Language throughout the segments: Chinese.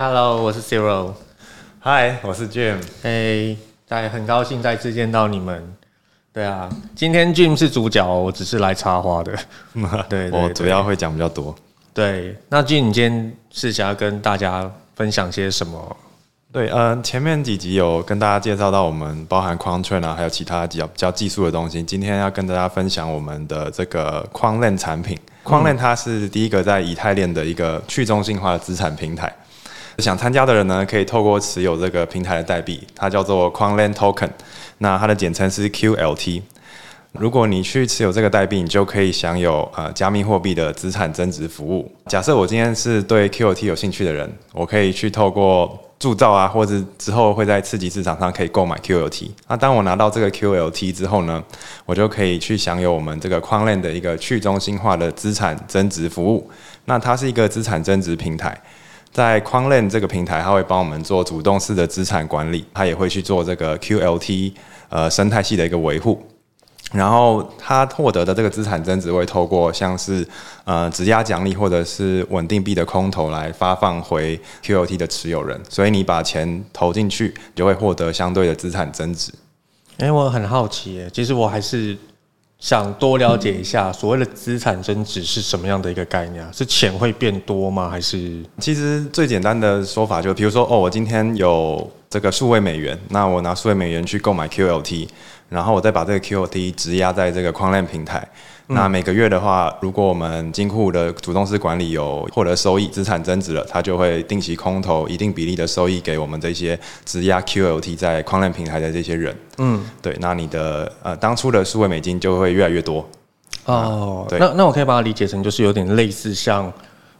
Hello，我是 Zero。嗨，我是 Jim。哎，在很高兴再次见到你们。对啊，今天 Jim 是主角，我只是来插花的。对，我主要会讲比较多。对，那 Jim，你今天是想要跟大家分享些什么？对，嗯，前面几集有跟大家介绍到我们包含框圈啊，还有其他比较比较技术的东西。今天要跟大家分享我们的这个框链产品。框链它是第一个在以太链的一个去中心化的资产平台。想参加的人呢，可以透过持有这个平台的代币，它叫做框链 Token，那它的简称是 QLT。如果你去持有这个代币，你就可以享有呃加密货币的资产增值服务。假设我今天是对 QLT 有兴趣的人，我可以去透过铸造啊，或者之后会在次级市场上可以购买 QLT。那当我拿到这个 QLT 之后呢，我就可以去享有我们这个框链的一个去中心化的资产增值服务。那它是一个资产增值平台。在框链这个平台，它会帮我们做主动式的资产管理，它也会去做这个 QLT 呃生态系的一个维护。然后它获得的这个资产增值会透过像是呃质押奖励或者是稳定币的空投来发放回 QLT 的持有人，所以你把钱投进去，就会获得相对的资产增值。哎，我很好奇，其实我还是。想多了解一下所谓的资产增值是什么样的一个概念啊？是钱会变多吗？还是其实最简单的说法就比如说哦，我今天有这个数位美元，那我拿数位美元去购买 QLT，然后我再把这个 QLT 质押在这个框链平台。那每个月的话，如果我们金库的主动式管理有获得收益、资产增值了，它就会定期空投一定比例的收益给我们这些质押 QLT 在框链平台的这些人。嗯，对，那你的呃当初的数位美金就会越来越多。哦，对，那那我可以把它理解成就是有点类似像。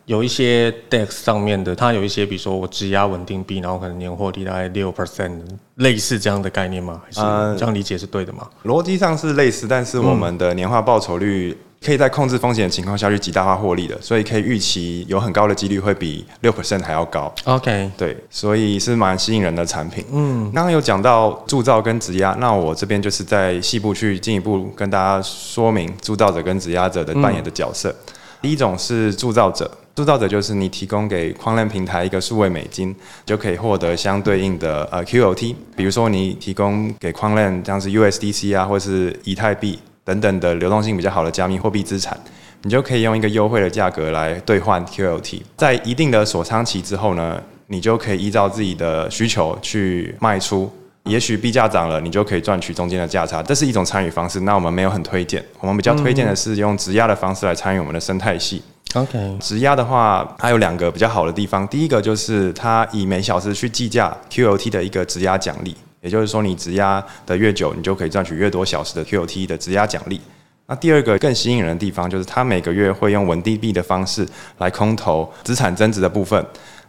有一些 DEX 上面的，它有一些，比如说我质押稳定币，然后可能年获利大概六 percent，类似这样的概念吗？还是这样理解是对的吗？逻辑上是类似，但是我们的年化报酬率可以在控制风险的情况下去极大化获利的，所以可以预期有很高的几率会比六 percent 还要高。OK，对，所以是蛮吸引人的产品。嗯，刚刚有讲到铸造跟质押，那我这边就是在细部去进一步跟大家说明铸造者跟质押者的扮演的角色。第一种是铸造者。铸造者就是你提供给框链平台一个数位美金，就可以获得相对应的呃 QOT。比如说你提供给框链像是 USDC 啊，或是以太币等等的流动性比较好的加密货币资产，你就可以用一个优惠的价格来兑换 QOT。在一定的锁仓期之后呢，你就可以依照自己的需求去卖出。也许币价涨了，你就可以赚取中间的价差。这是一种参与方式。那我们没有很推荐，我们比较推荐的是用质押的方式来参与我们的生态系。OK，质押的话，它有两个比较好的地方。第一个就是它以每小时去计价 QOT 的一个质押奖励，也就是说你质押的越久，你就可以赚取越多小时的 QOT 的质押奖励。那第二个更吸引人的地方就是它每个月会用稳定币的方式来空投资产增值的部分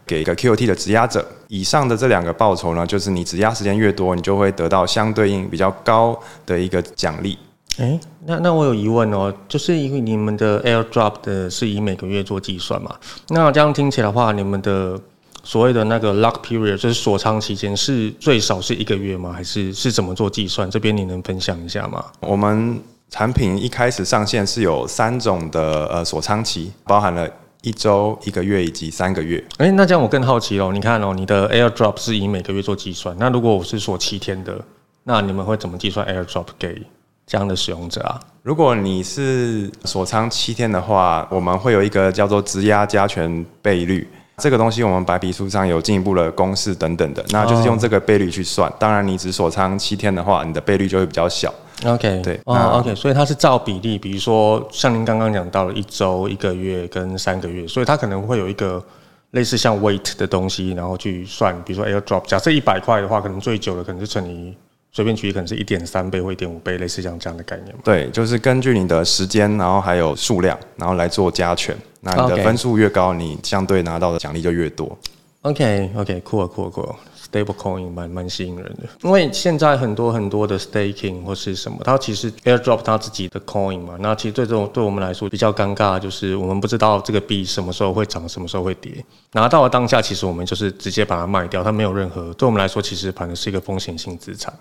给一个 QOT 的质押者。以上的这两个报酬呢，就是你质押时间越多，你就会得到相对应比较高的一个奖励。哎，那那我有疑问哦，就是因为你们的 airdrop 的是以每个月做计算嘛？那这样听起来的话，你们的所谓的那个 lock period 就是锁仓期间是最少是一个月吗？还是是怎么做计算？这边你能分享一下吗？我们产品一开始上线是有三种的呃锁仓期，包含了一周、一个月以及三个月。哎，那这样我更好奇哦，你看哦，你的 airdrop 是以每个月做计算，那如果我是锁七天的，那你们会怎么计算 airdrop 给？这样的使用者啊，如果你是锁仓七天的话，我们会有一个叫做质押加权倍率，这个东西我们白皮书上有进一步的公式等等的，那就是用这个倍率去算。当然，你只锁仓七天的话，你的倍率就会比较小。OK，对，哦，OK，所以它是照比例，比如说像您刚刚讲到了一周、一个月跟三个月，所以它可能会有一个类似像 weight 的东西，然后去算，比如说 airdrop，假设一百块的话，可能最久的可能是乘以。随便举例，可能是一点三倍或一点五倍，类似像这样的概念对，就是根据你的时间，然后还有数量，然后来做加权。那你的分数越高，你相对拿到的奖励就越多。OK，OK，cool，cool，cool。Stable coin 蛮蛮吸引人的，因为现在很多很多的 staking 或是什么，它其实 airdrop 它自己的 coin 嘛。那其实对这种对我们来说比较尴尬，就是我们不知道这个币什么时候会涨，什么时候会跌。拿到了当下，其实我们就是直接把它卖掉，它没有任何对我们来说，其实反正是一个风险性资产。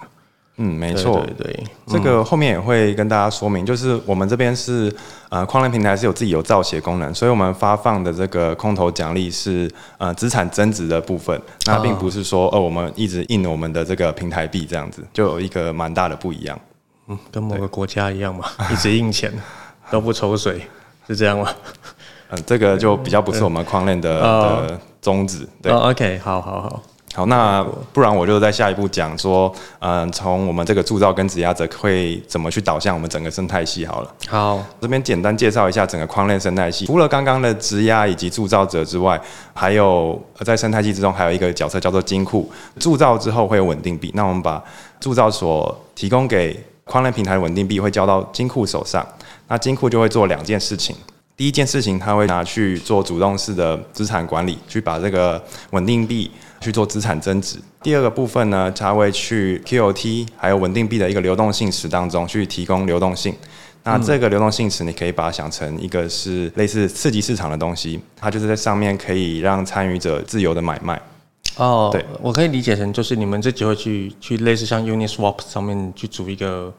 嗯，没错，对对，这个后面也会跟大家说明，就是我们这边是呃矿链平台是有自己有造血功能，所以我们发放的这个空投奖励是呃资产增值的部分，那并不是说呃我们一直印我们的这个平台币这样子，就有一个蛮大的不一样。嗯，跟某个国家一样嘛，一直印钱 都不抽水，是这样吗？嗯，这个就比较不是我们矿链的的宗旨。对，OK，好好好。好，那不然我就在下一步讲说，嗯，从我们这个铸造跟质押者会怎么去导向我们整个生态系好了。好，这边简单介绍一下整个框链生态系。除了刚刚的质押以及铸造者之外，还有在生态系之中还有一个角色叫做金库。铸造之后会有稳定币，那我们把铸造所提供给框链平台的稳定币会交到金库手上，那金库就会做两件事情。第一件事情，他会拿去做主动式的资产管理，去把这个稳定币去做资产增值。第二个部分呢，它会去 QOT 还有稳定币的一个流动性池当中去提供流动性。那这个流动性池，你可以把它想成一个是类似刺激市场的东西，它就是在上面可以让参与者自由的买卖。哦，对，我可以理解成就是你们自己会去去类似像 Uniswap 上面去组一个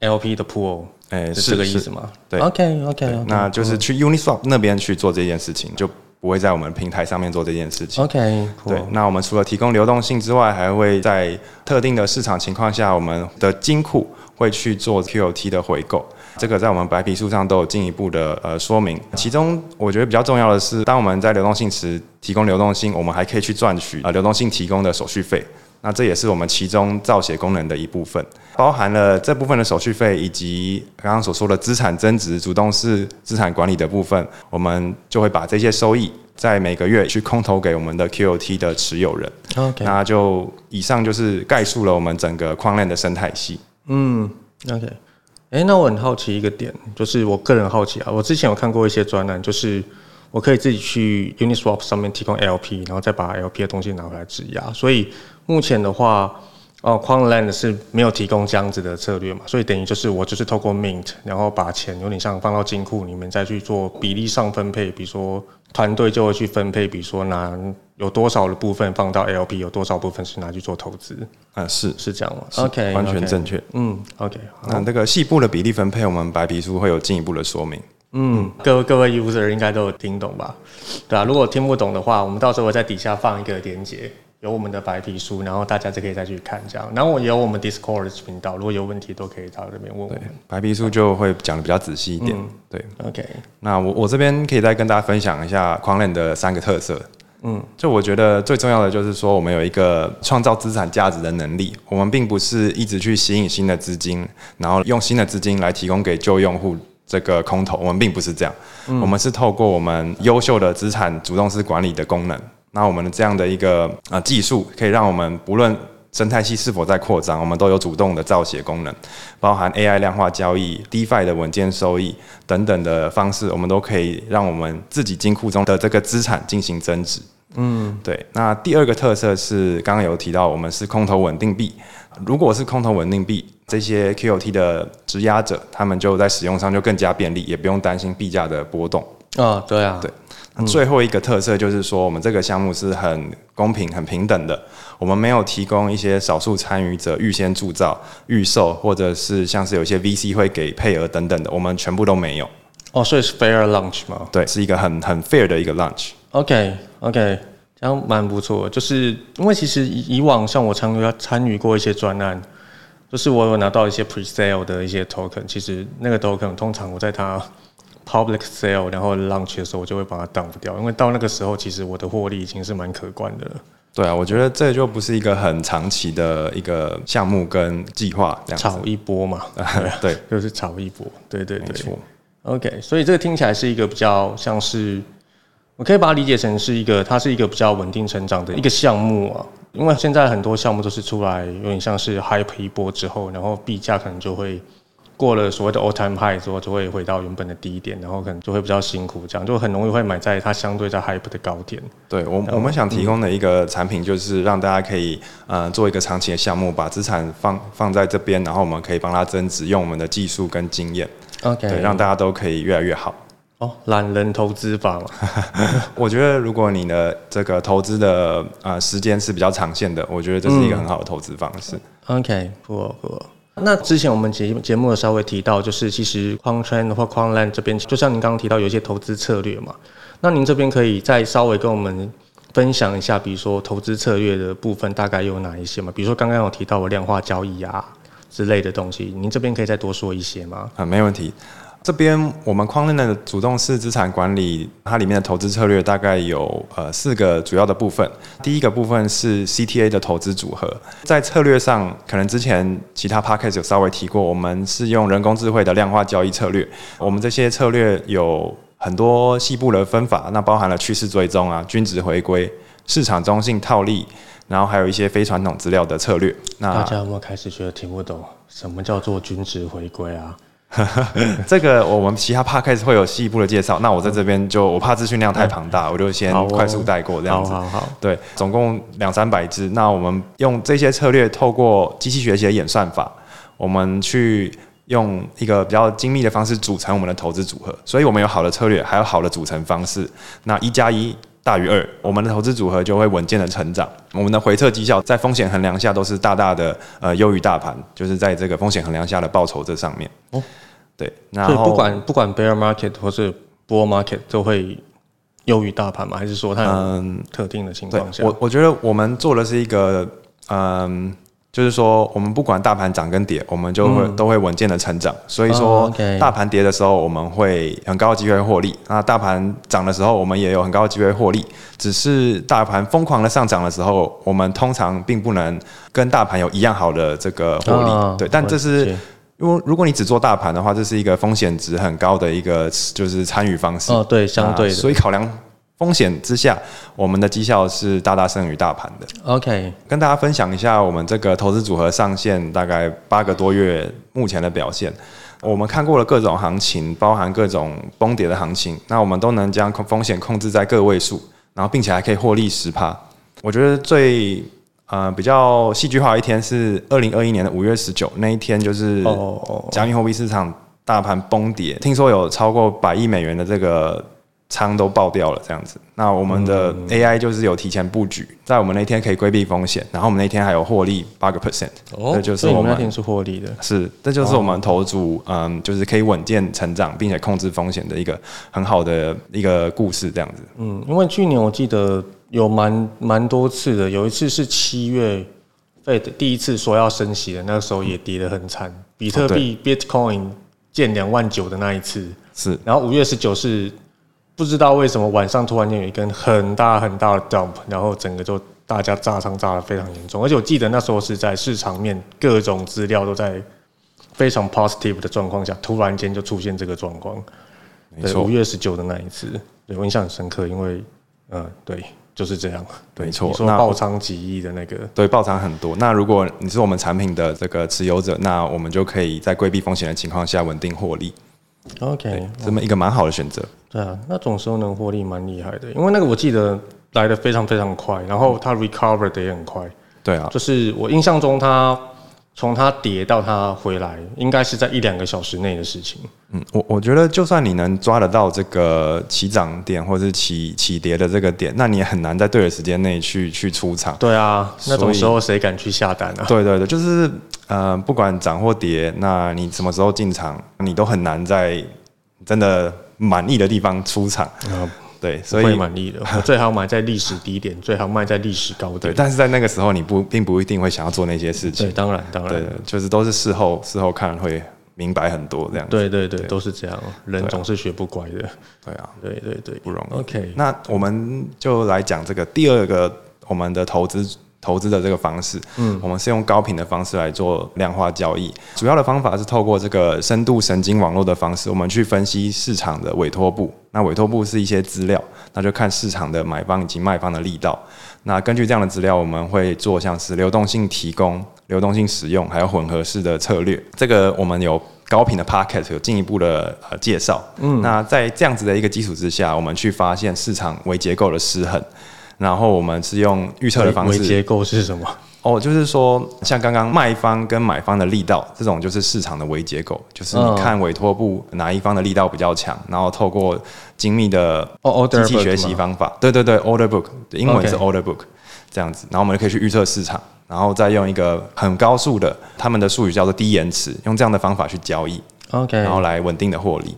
LP 的 pool。哎，是这个意思吗？对，OK OK，那就是去 Uniswap 那边去做这件事情，就不会在我们平台上面做这件事情。OK，对。那我们除了提供流动性之外，还会在特定的市场情况下，我们的金库会去做 QOT 的回购。这个在我们白皮书上都有进一步的呃说明。其中我觉得比较重要的是，当我们在流动性时提供流动性，我们还可以去赚取啊流动性提供的手续费。那这也是我们其中造血功能的一部分，包含了这部分的手续费以及刚刚所说的资产增值、主动式资产管理的部分，我们就会把这些收益在每个月去空投给我们的 QOT 的持有人。OK，那就以上就是概述了我们整个矿链的生态系。嗯，OK，哎，那我很好奇一个点，就是我个人好奇啊，我之前有看过一些专栏，就是我可以自己去 Uniswap 上面提供 LP，然后再把 LP 的东西拿回来质押，所以。目前的话，哦，Quantland 是没有提供这样子的策略嘛，所以等于就是我就是透过 Mint，然后把钱有点像放到金库里面，再去做比例上分配，比如说团队就会去分配，比如说拿有多少的部分放到 LP，有多少部分是拿去做投资，啊，是是这样吗？OK，完全正确。嗯，OK，那这个细部的比例分配，我们白皮书会有进一步的说明。嗯，各位各位 user 应该都有听懂吧？对啊，如果听不懂的话，我们到时候会在底下放一个连接。有我们的白皮书，然后大家就可以再去看这样。然后我有我们 Discord 频道，如果有问题都可以到这边问我们。白皮书就会讲的比较仔细一点。对，OK。那我我这边可以再跟大家分享一下狂链的三个特色。嗯，就我觉得最重要的就是说，我们有一个创造资产价值的能力。我们并不是一直去吸引新的资金，然后用新的资金来提供给旧用户这个空投。我们并不是这样。我们是透过我们优秀的资产主动式管理的功能。那我们的这样的一个呃技术，可以让我们不论生态系是否在扩张，我们都有主动的造血功能，包含 AI 量化交易、DeFi 的稳健收益等等的方式，我们都可以让我们自己金库中的这个资产进行增值。嗯，对。那第二个特色是刚刚有提到，我们是空投稳定币。如果是空投稳定币，这些 QOT 的质押者，他们就在使用上就更加便利，也不用担心币价的波动。啊，对啊，对。最后一个特色就是说，我们这个项目是很公平、很平等的。我们没有提供一些少数参与者预先铸造、预售，或者是像是有些 VC 会给配额等等的，我们全部都没有。哦，所以是 fair launch 吗？对，是一个很很 fair 的一个 launch。OK，OK，这样蛮不错。就是因为其实以往像我参与参与过一些专案，就是我有拿到一些 pre-sale 的一些 token，其实那个 token 通常我在它。Public sale，然后 launch 的时候，我就会把它 dump 掉，因为到那个时候，其实我的获利已经是蛮可观的了。对啊，我觉得这就不是一个很长期的一个项目跟计划，炒一波嘛，对，就是炒一波，对对对，没错。OK，所以这个听起来是一个比较像是，我可以把它理解成是一个，它是一个比较稳定成长的一个项目啊。因为现在很多项目都是出来有点像是 hype 一波之后，然后币价可能就会。过了所谓的 all time high 之后，就会回到原本的低点，然后可能就会比较辛苦，这样就很容易会买在它相对在 hype 的高点。对我我们想提供的一个产品，就是让大家可以呃做一个长期的项目，把资产放放在这边，然后我们可以帮他增值，用我们的技术跟经验，OK，对，让大家都可以越来越好。哦，懒人投资法嘛，我觉得如果你的这个投资的呃时间是比较长线的，我觉得这是一个很好的投资方式。OK，不不。那之前我们节节目有稍微提到，就是其实矿圈或矿 land 这边，就像您刚刚提到有一些投资策略嘛。那您这边可以再稍微跟我们分享一下，比如说投资策略的部分大概有哪一些嘛？比如说刚刚有提到的量化交易啊之类的东西，您这边可以再多说一些吗？啊，没问题。这边我们框内的主动式资产管理，它里面的投资策略大概有呃四个主要的部分。第一个部分是 CTA 的投资组合，在策略上，可能之前其他 p a c k a g e 有稍微提过，我们是用人工智慧的量化交易策略。我们这些策略有很多细部的分法，那包含了趋势追踪啊、均值回归、市场中性套利，然后还有一些非传统资料的策略。那大家有没有开始觉得听不懂什么叫做均值回归啊？这个我们其他 p a 开始会有细一步的介绍，那我在这边就我怕资讯量太庞大，我就先快速带过这样子。好好好，对，总共两三百只。那我们用这些策略，透过机器学习的演算法，我们去用一个比较精密的方式组成我们的投资组合。所以我们有好的策略，还有好的组成方式。那一加一大于二，我们的投资组合就会稳健的成长。我们的回撤绩效在风险衡量下都是大大的呃优于大盘，就是在这个风险衡量下的报酬这上面。哦。对，所以不管不管 bear market 或是 bull market 都会优于大盘吗？还是说它嗯特定的情况下？我我觉得我们做的是一个嗯，就是说我们不管大盘涨跟跌，我们就会都会稳健的成长。所以说大盘跌的时候，我们会很高的机会获利；那大盘涨的时候，我们也有很高的机会获利。只是大盘疯狂的上涨的时候，我们通常并不能跟大盘有一样好的这个获利。对，但这是。因为如果你只做大盘的话，这是一个风险值很高的一个就是参与方式。哦，对，相对的。所以考量风险之下，我们的绩效是大大胜于大盘的。OK，跟大家分享一下我们这个投资组合上线大概八个多月目前的表现。我们看过了各种行情，包含各种崩跌的行情，那我们都能将风险控制在个位数，然后并且还可以获利十趴。我觉得最。呃，比较戏剧化一天是二零二一年的五月十九那一天，就是加密货币市场大盘崩跌，听说有超过百亿美元的这个仓都爆掉了，这样子。那我们的 AI 就是有提前布局，在我们那天可以规避风险，然后我们那天还有获利八个 percent，那就是我们那天是获利的，是，这就是我们投组，嗯，就是可以稳健成长并且控制风险的一个很好的一个故事，这样子。嗯，因为去年我记得。有蛮蛮多次的，有一次是七月，Fed 第一次说要升息的，那个时候也跌得很惨。比特币 Bitcoin 见两万九的那一次是，然后五月十九是不知道为什么晚上突然间有一根很大很大的 dump，然后整个就大家炸仓炸的非常严重。而且我记得那时候是在市场面各种资料都在非常 positive 的状况下，突然间就出现这个状况。没错，五月十九的那一次，对我印象很深刻，因为嗯，对。就是这样，没错。说爆仓几亿的那个，对，爆仓很多。那如果你是我们产品的这个持有者，那我们就可以在规避风险的情况下稳定获利。OK，这么一个蛮好的选择。对啊，那种时候能获利蛮厉害的，因为那个我记得来的非常非常快，然后它 recover 的也很快。对啊，就是我印象中它。从它跌到它回来，应该是在一两个小时内的事情。嗯，我我觉得就算你能抓得到这个起涨点或者是起起跌的这个点，那你也很难在对的时间内去去出场。对啊，那种时候谁敢去下单啊？对对对，就是呃，不管涨或跌，那你什么时候进场，你都很难在真的满意的地方出场。对，所以满意的，最好买在历史低点，最好卖在历史高点。对，但是在那个时候，你不并不一定会想要做那些事情。对，当然，当然，对，就是都是事后事后看会明白很多这样。对对对，都是这样，人总是学不乖的。对啊，对对对，不容易。OK，那我们就来讲这个第二个我们的投资。投资的这个方式，嗯，我们是用高频的方式来做量化交易。主要的方法是透过这个深度神经网络的方式，我们去分析市场的委托部。那委托部是一些资料，那就看市场的买方以及卖方的力道。那根据这样的资料，我们会做像是流动性提供、流动性使用，还有混合式的策略。这个我们有高频的 pocket 有进一步的呃介绍。嗯，那在这样子的一个基础之下，我们去发现市场微结构的失衡。然后我们是用预测的方式。结构是什么？哦，就是说，像刚刚卖方跟买方的力道，这种就是市场的微结构，就是你看委托部哪一方的力道比较强，然后透过精密的机器学习方法，对对对，order book，英文是 order book，这样子，然后我们就可以去预测市场，然后再用一个很高速的，他们的术语叫做低延迟，用这样的方法去交易，OK，然后来稳定的获利。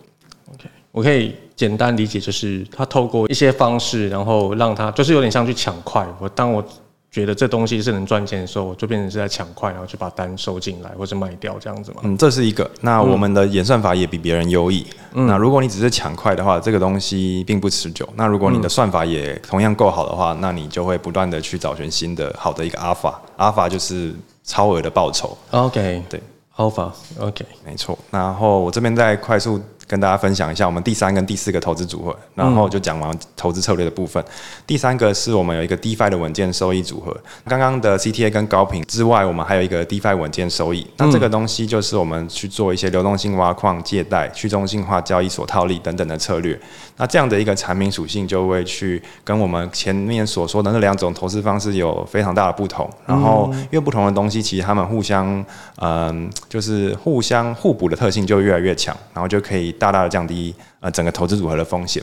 OK，我可以简单理解，就是他透过一些方式，然后让他就是有点像去抢快。我当我觉得这东西是能赚钱的时候，我就变成是在抢快，然后去把单收进来或者卖掉这样子嘛。嗯，这是一个。那我们的演算法也比别人优异。那如果你只是抢快的话，这个东西并不持久。那如果你的算法也同样够好的话，那你就会不断的去找寻新的好的一个阿法。阿法就是超额的报酬。OK，对，Alpha，OK，、没错。然后我这边再快速跟大家分享一下我们第三跟第四个投资组合，然后就讲完投资策略的部分。第三个是我们有一个 DeFi 的稳健收益组合。刚刚的 CTA 跟高频之外，我们还有一个 DeFi 稳健收益。那这个东西就是我们去做一些流动性挖矿、借贷、去中心化交易所套利等等的策略。那这样的一个产品属性就会去跟我们前面所说的那两种投资方式有非常大的不同。然后因为不同的东西，其实他们互相嗯，就是互相互补的特性就越来越强，然后就可以大大的降低呃整个投资组合的风险，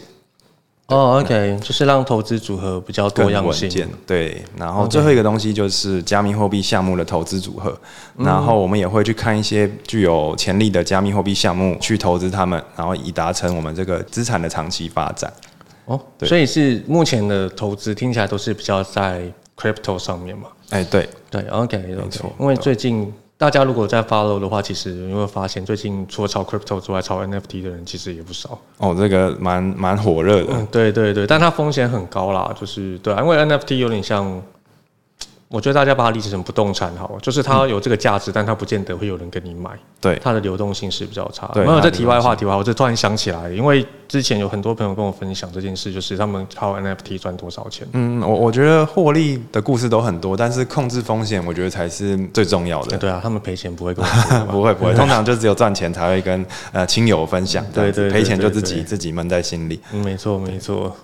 哦，OK，就是让投资组合比较多样性。对，然后最后一个东西就是加密货币项目的投资组合，然后我们也会去看一些具有潜力的加密货币项目去投资他们，然后以达成我们这个资产的长期发展。哦，对。所以是目前的投资听起来都是比较在 crypto 上面嘛？哎，对，对，OK，没错因为最近大家如果在 follow 的话，其实你会发现最近除了炒 crypto 之外，炒 NFT 的人其实也不少。哦，这个蛮蛮火热的。嗯，对对对，但它风险很高啦，就是对啊，因为 NFT 有点像，我觉得大家把它理解成不动产好了，就是它有这个价值，但它不见得会有人跟你买，对，它的流动性是比较差的。有，这题外话，题外话，我就突然想起来，因为之前有很多朋友跟我分享这件事，就是他们靠 NFT 赚多少钱。嗯，我我觉得获利的故事都很多，但是控制风险，我觉得才是最重要的。对啊，他们赔钱不会 不会不会，通常就只有赚钱才会跟呃亲友分享，对赔钱就自己自己闷在心里。嗯，没错没错，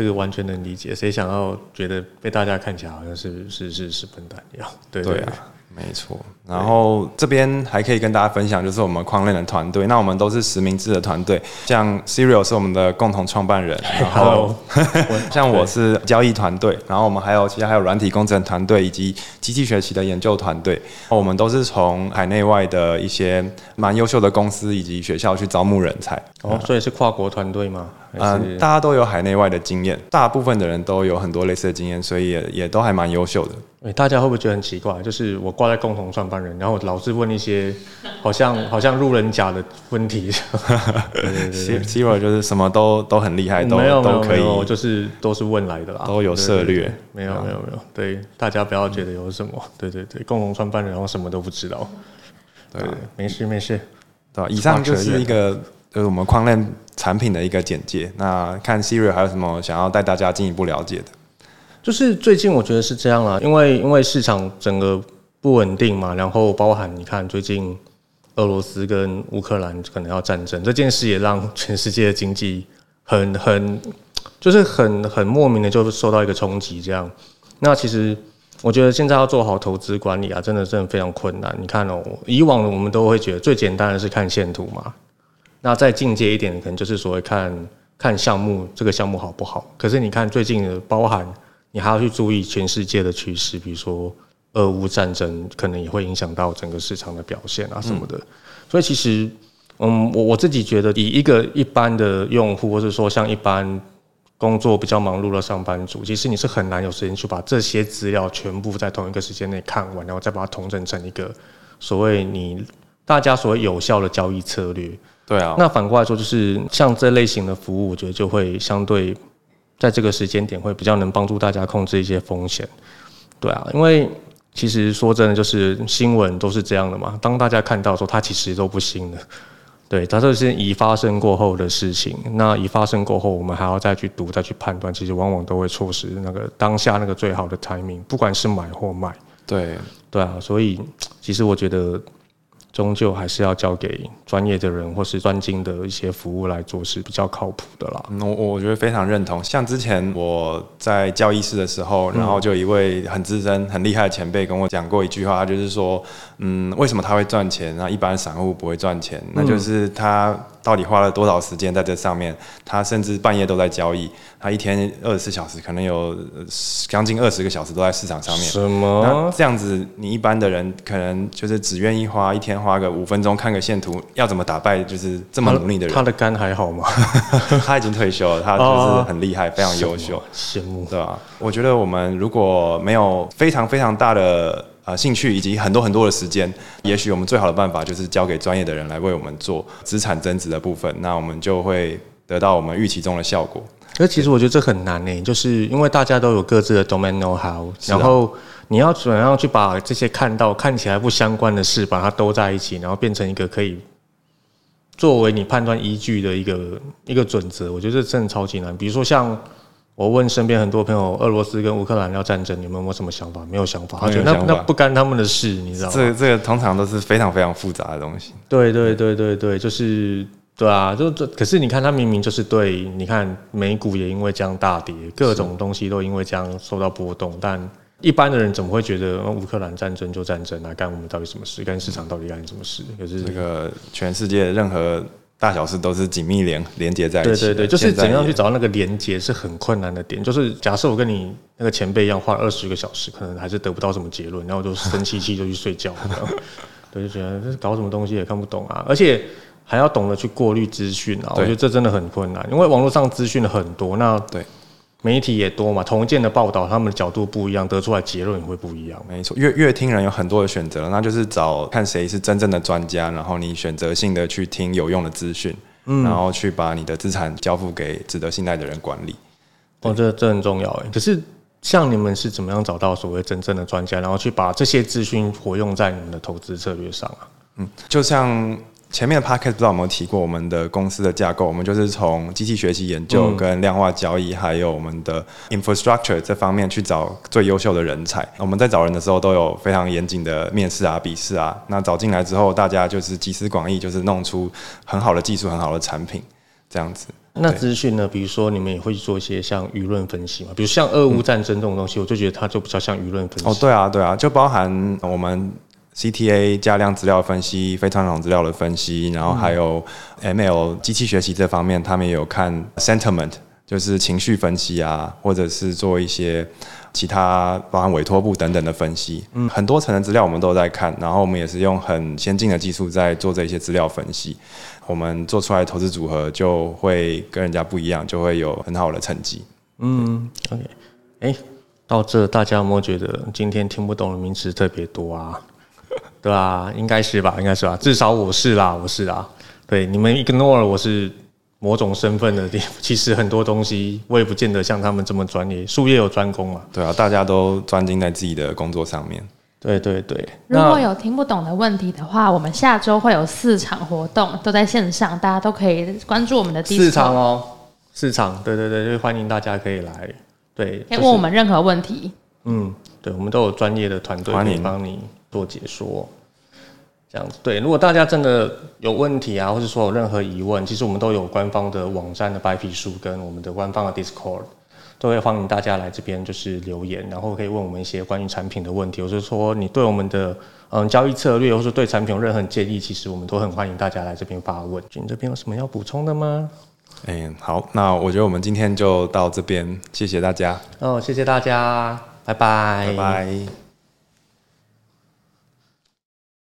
这个完全能理解。谁想要觉得被大家看起来好像是是是是笨蛋一样？对对对啊，没错。然后这边还可以跟大家分享，就是我们框链的团队。那我们都是实名制的团队，像 Serial 是我们的共同创办人，然后 像我是交易团队，然后我们还有其他还有软体工程团队以及机器学习的研究团队。我们都是从海内外的一些蛮优秀的公司以及学校去招募人才。哦，所以是跨国团队吗？还嗯，是大家都有海内外的经验，大部分的人都有很多类似的经验，所以也也都还蛮优秀的。欸，大家会不会觉得很奇怪？就是我挂在共同创办人，然后老是问一些好像 好像路人甲的问题。对对对 C Zero 就是什么都都很厉害，都都可以就是都是问来的啦，都有对策略没有没有没有，对，大家不要觉得有什么，对对对，共同创办人然后什么都不知道，对，没事没事。对吧？以上就是一个就是我们矿链产品的一个简介。那看 Siri 还有什么想要带大家进一步了解的？就是最近我觉得是这样啦，因为因为市场整个不稳定嘛，然后包含你看最近俄罗斯跟乌克兰可能要战争这件事，也让全世界的经济很很就是很很莫名的就受到一个冲击。这样，那其实我觉得现在要做好投资管理啊，真的真的非常困难。你看哦，以往我们都会觉得最简单的是看线图嘛，那再进阶一点，可能就是所谓看看项目这个项目好不好。可是你看最近的包含。你还要去注意全世界的趋势，比如说俄乌战争，可能也会影响到整个市场的表现啊什么的。所以其实，嗯，我我自己觉得，以一个一般的用户，或者说像一般工作比较忙碌的上班族，其实你是很难有时间去把这些资料全部在同一个时间内看完，然后再把它统整成一个所谓你大家所谓有效的交易策略。对啊，那反过来说，就是像这类型的服务，我觉得就会相对在这个时间点会比较能帮助大家控制一些风险。对啊，因为其实说真的，就是新闻都是这样的嘛。当大家看到说它其实都不新的，对，它这是已发生过后的事情。那已发生过后，我们还要再去读、再去判断，其实往往都会错失那个当下那个最好的 timing，不管是买或卖。对，对啊，所以其实我觉得，终究还是要交给专业的人或是专精的一些服务来做，是比较靠谱的啦。嗯，我我觉得非常认同。像之前我在交易室的时候，然后就一位很资深、很厉害的前辈跟我讲过一句话，他就是说，嗯，为什么他会赚钱，那一般散户不会赚钱？那就是他。到底花了多少时间在这上面？他甚至半夜都在交易，他一天二十四小时，可能有将近二十个小时都在市场上面。什么？那这样子，你一般的人可能就是只愿意花一天花个五分钟看个线图，要怎么打败就是这么努力的人？他的肝还好吗？他已经退休了，他就是很厉害，非常优秀，羡慕，对吧？我觉得我们如果没有非常非常大的。啊，兴趣以及很多很多的时间，也许我们最好的办法就是交给专业的人来为我们做资产增值的部分，那我们就会得到我们预期中的效果。那其实我觉得这很难呢，就是因为大家都有各自的 domain know how，然后你要怎样去把这些看到看起来不相关的事，把它都在一起，然后变成一个可以作为你判断依据的一个一个准则，我觉得这真的超级难。比如说像。我问身边很多朋友，俄罗斯跟乌克兰要战争，你们有没有什么想法？没有想法，他觉得那那不干他们的事，你知道吗？这这个通常都是非常非常复杂的东西。对对对对对，就是对啊，就这。可是你看，他明明就是对，你看美股也因为这样大跌，各种东西都因为这样受到波动。但一般的人怎么会觉得乌克兰战争就战争啊？干我们到底什么事？干市场到底干什么事？可是这个全世界任何。大小事都是紧密连连接在一起。对对对，就是怎样去找到那个连接是很困难的点。就是假设我跟你那个前辈一样，花二十个小时，可能还是得不到什么结论，然后就生气气就去睡觉。对，就觉得这搞什么东西也看不懂啊，而且还要懂得去过滤资讯啊。我觉得这真的很困难，因为网络上资讯很多。那对。媒体也多嘛，同一件的报道，他们的角度不一样，得出来结论也会不一样。没错，乐乐听人有很多的选择，那就是找看谁是真正的专家，然后你选择性的去听有用的资讯，嗯，然后去把你的资产交付给值得信赖的人管理。哦，这这很重要哎。可是像你们是怎么样找到所谓真正的专家，然后去把这些资讯活用在你们的投资策略上啊？嗯，就像。前面的 p o c a s t 不知道有没有提过我们的公司的架构，我们就是从机器学习研究、跟量化交易，还有我们的 infrastructure 这方面去找最优秀的人才。我们在找人的时候都有非常严谨的面试啊、笔试啊。那找进来之后，大家就是集思广益，就是弄出很好的技术、很好的产品这样子。那资讯呢？比如说你们也会做一些像舆论分析嘛？比如像俄乌战争这种东西，我就觉得它就比较像舆论分析。哦，对啊，对啊，就包含我们。CTA 加量资料分析、非传统资料的分析，然后还有 ML 机器学习这方面，他们也有看 sentiment，就是情绪分析啊，或者是做一些其他包含委托部等等的分析。嗯，很多层的资料我们都在看，然后我们也是用很先进的技术在做这些资料分析，我们做出来投资组合就会跟人家不一样，就会有很好的成绩。嗯，OK，哎，到这大家有没有觉得今天听不懂的名词特别多啊？对啊？应该是吧，应该是吧。至少我是啦，我是啦。对，你们 ignore 我是某种身份的，其实很多东西我也不见得像他们这么专业，术业有专攻嘛。对啊，大家都专精在自己的工作上面。对对对。如果有听不懂的问题的话，我们下周会有四场活动，都在线上，大家都可以关注我们的第。四场哦，四场，对对对，就欢迎大家可以来，对，可以问我们任何问题。嗯，对，我们都有专业的团队可以帮你。做解说，这样子对。如果大家真的有问题啊，或者说有任何疑问，其实我们都有官方的网站的白皮书跟我们的官方的 Discord，都会欢迎大家来这边就是留言，然后可以问我们一些关于产品的问题，或者说你对我们的嗯交易策略，或者对产品有任何建议，其实我们都很欢迎大家来这边发问。君这边有什么要补充的吗？哎，好，那我觉得我们今天就到这边，谢谢大家。哦，谢谢大家，拜拜，拜拜。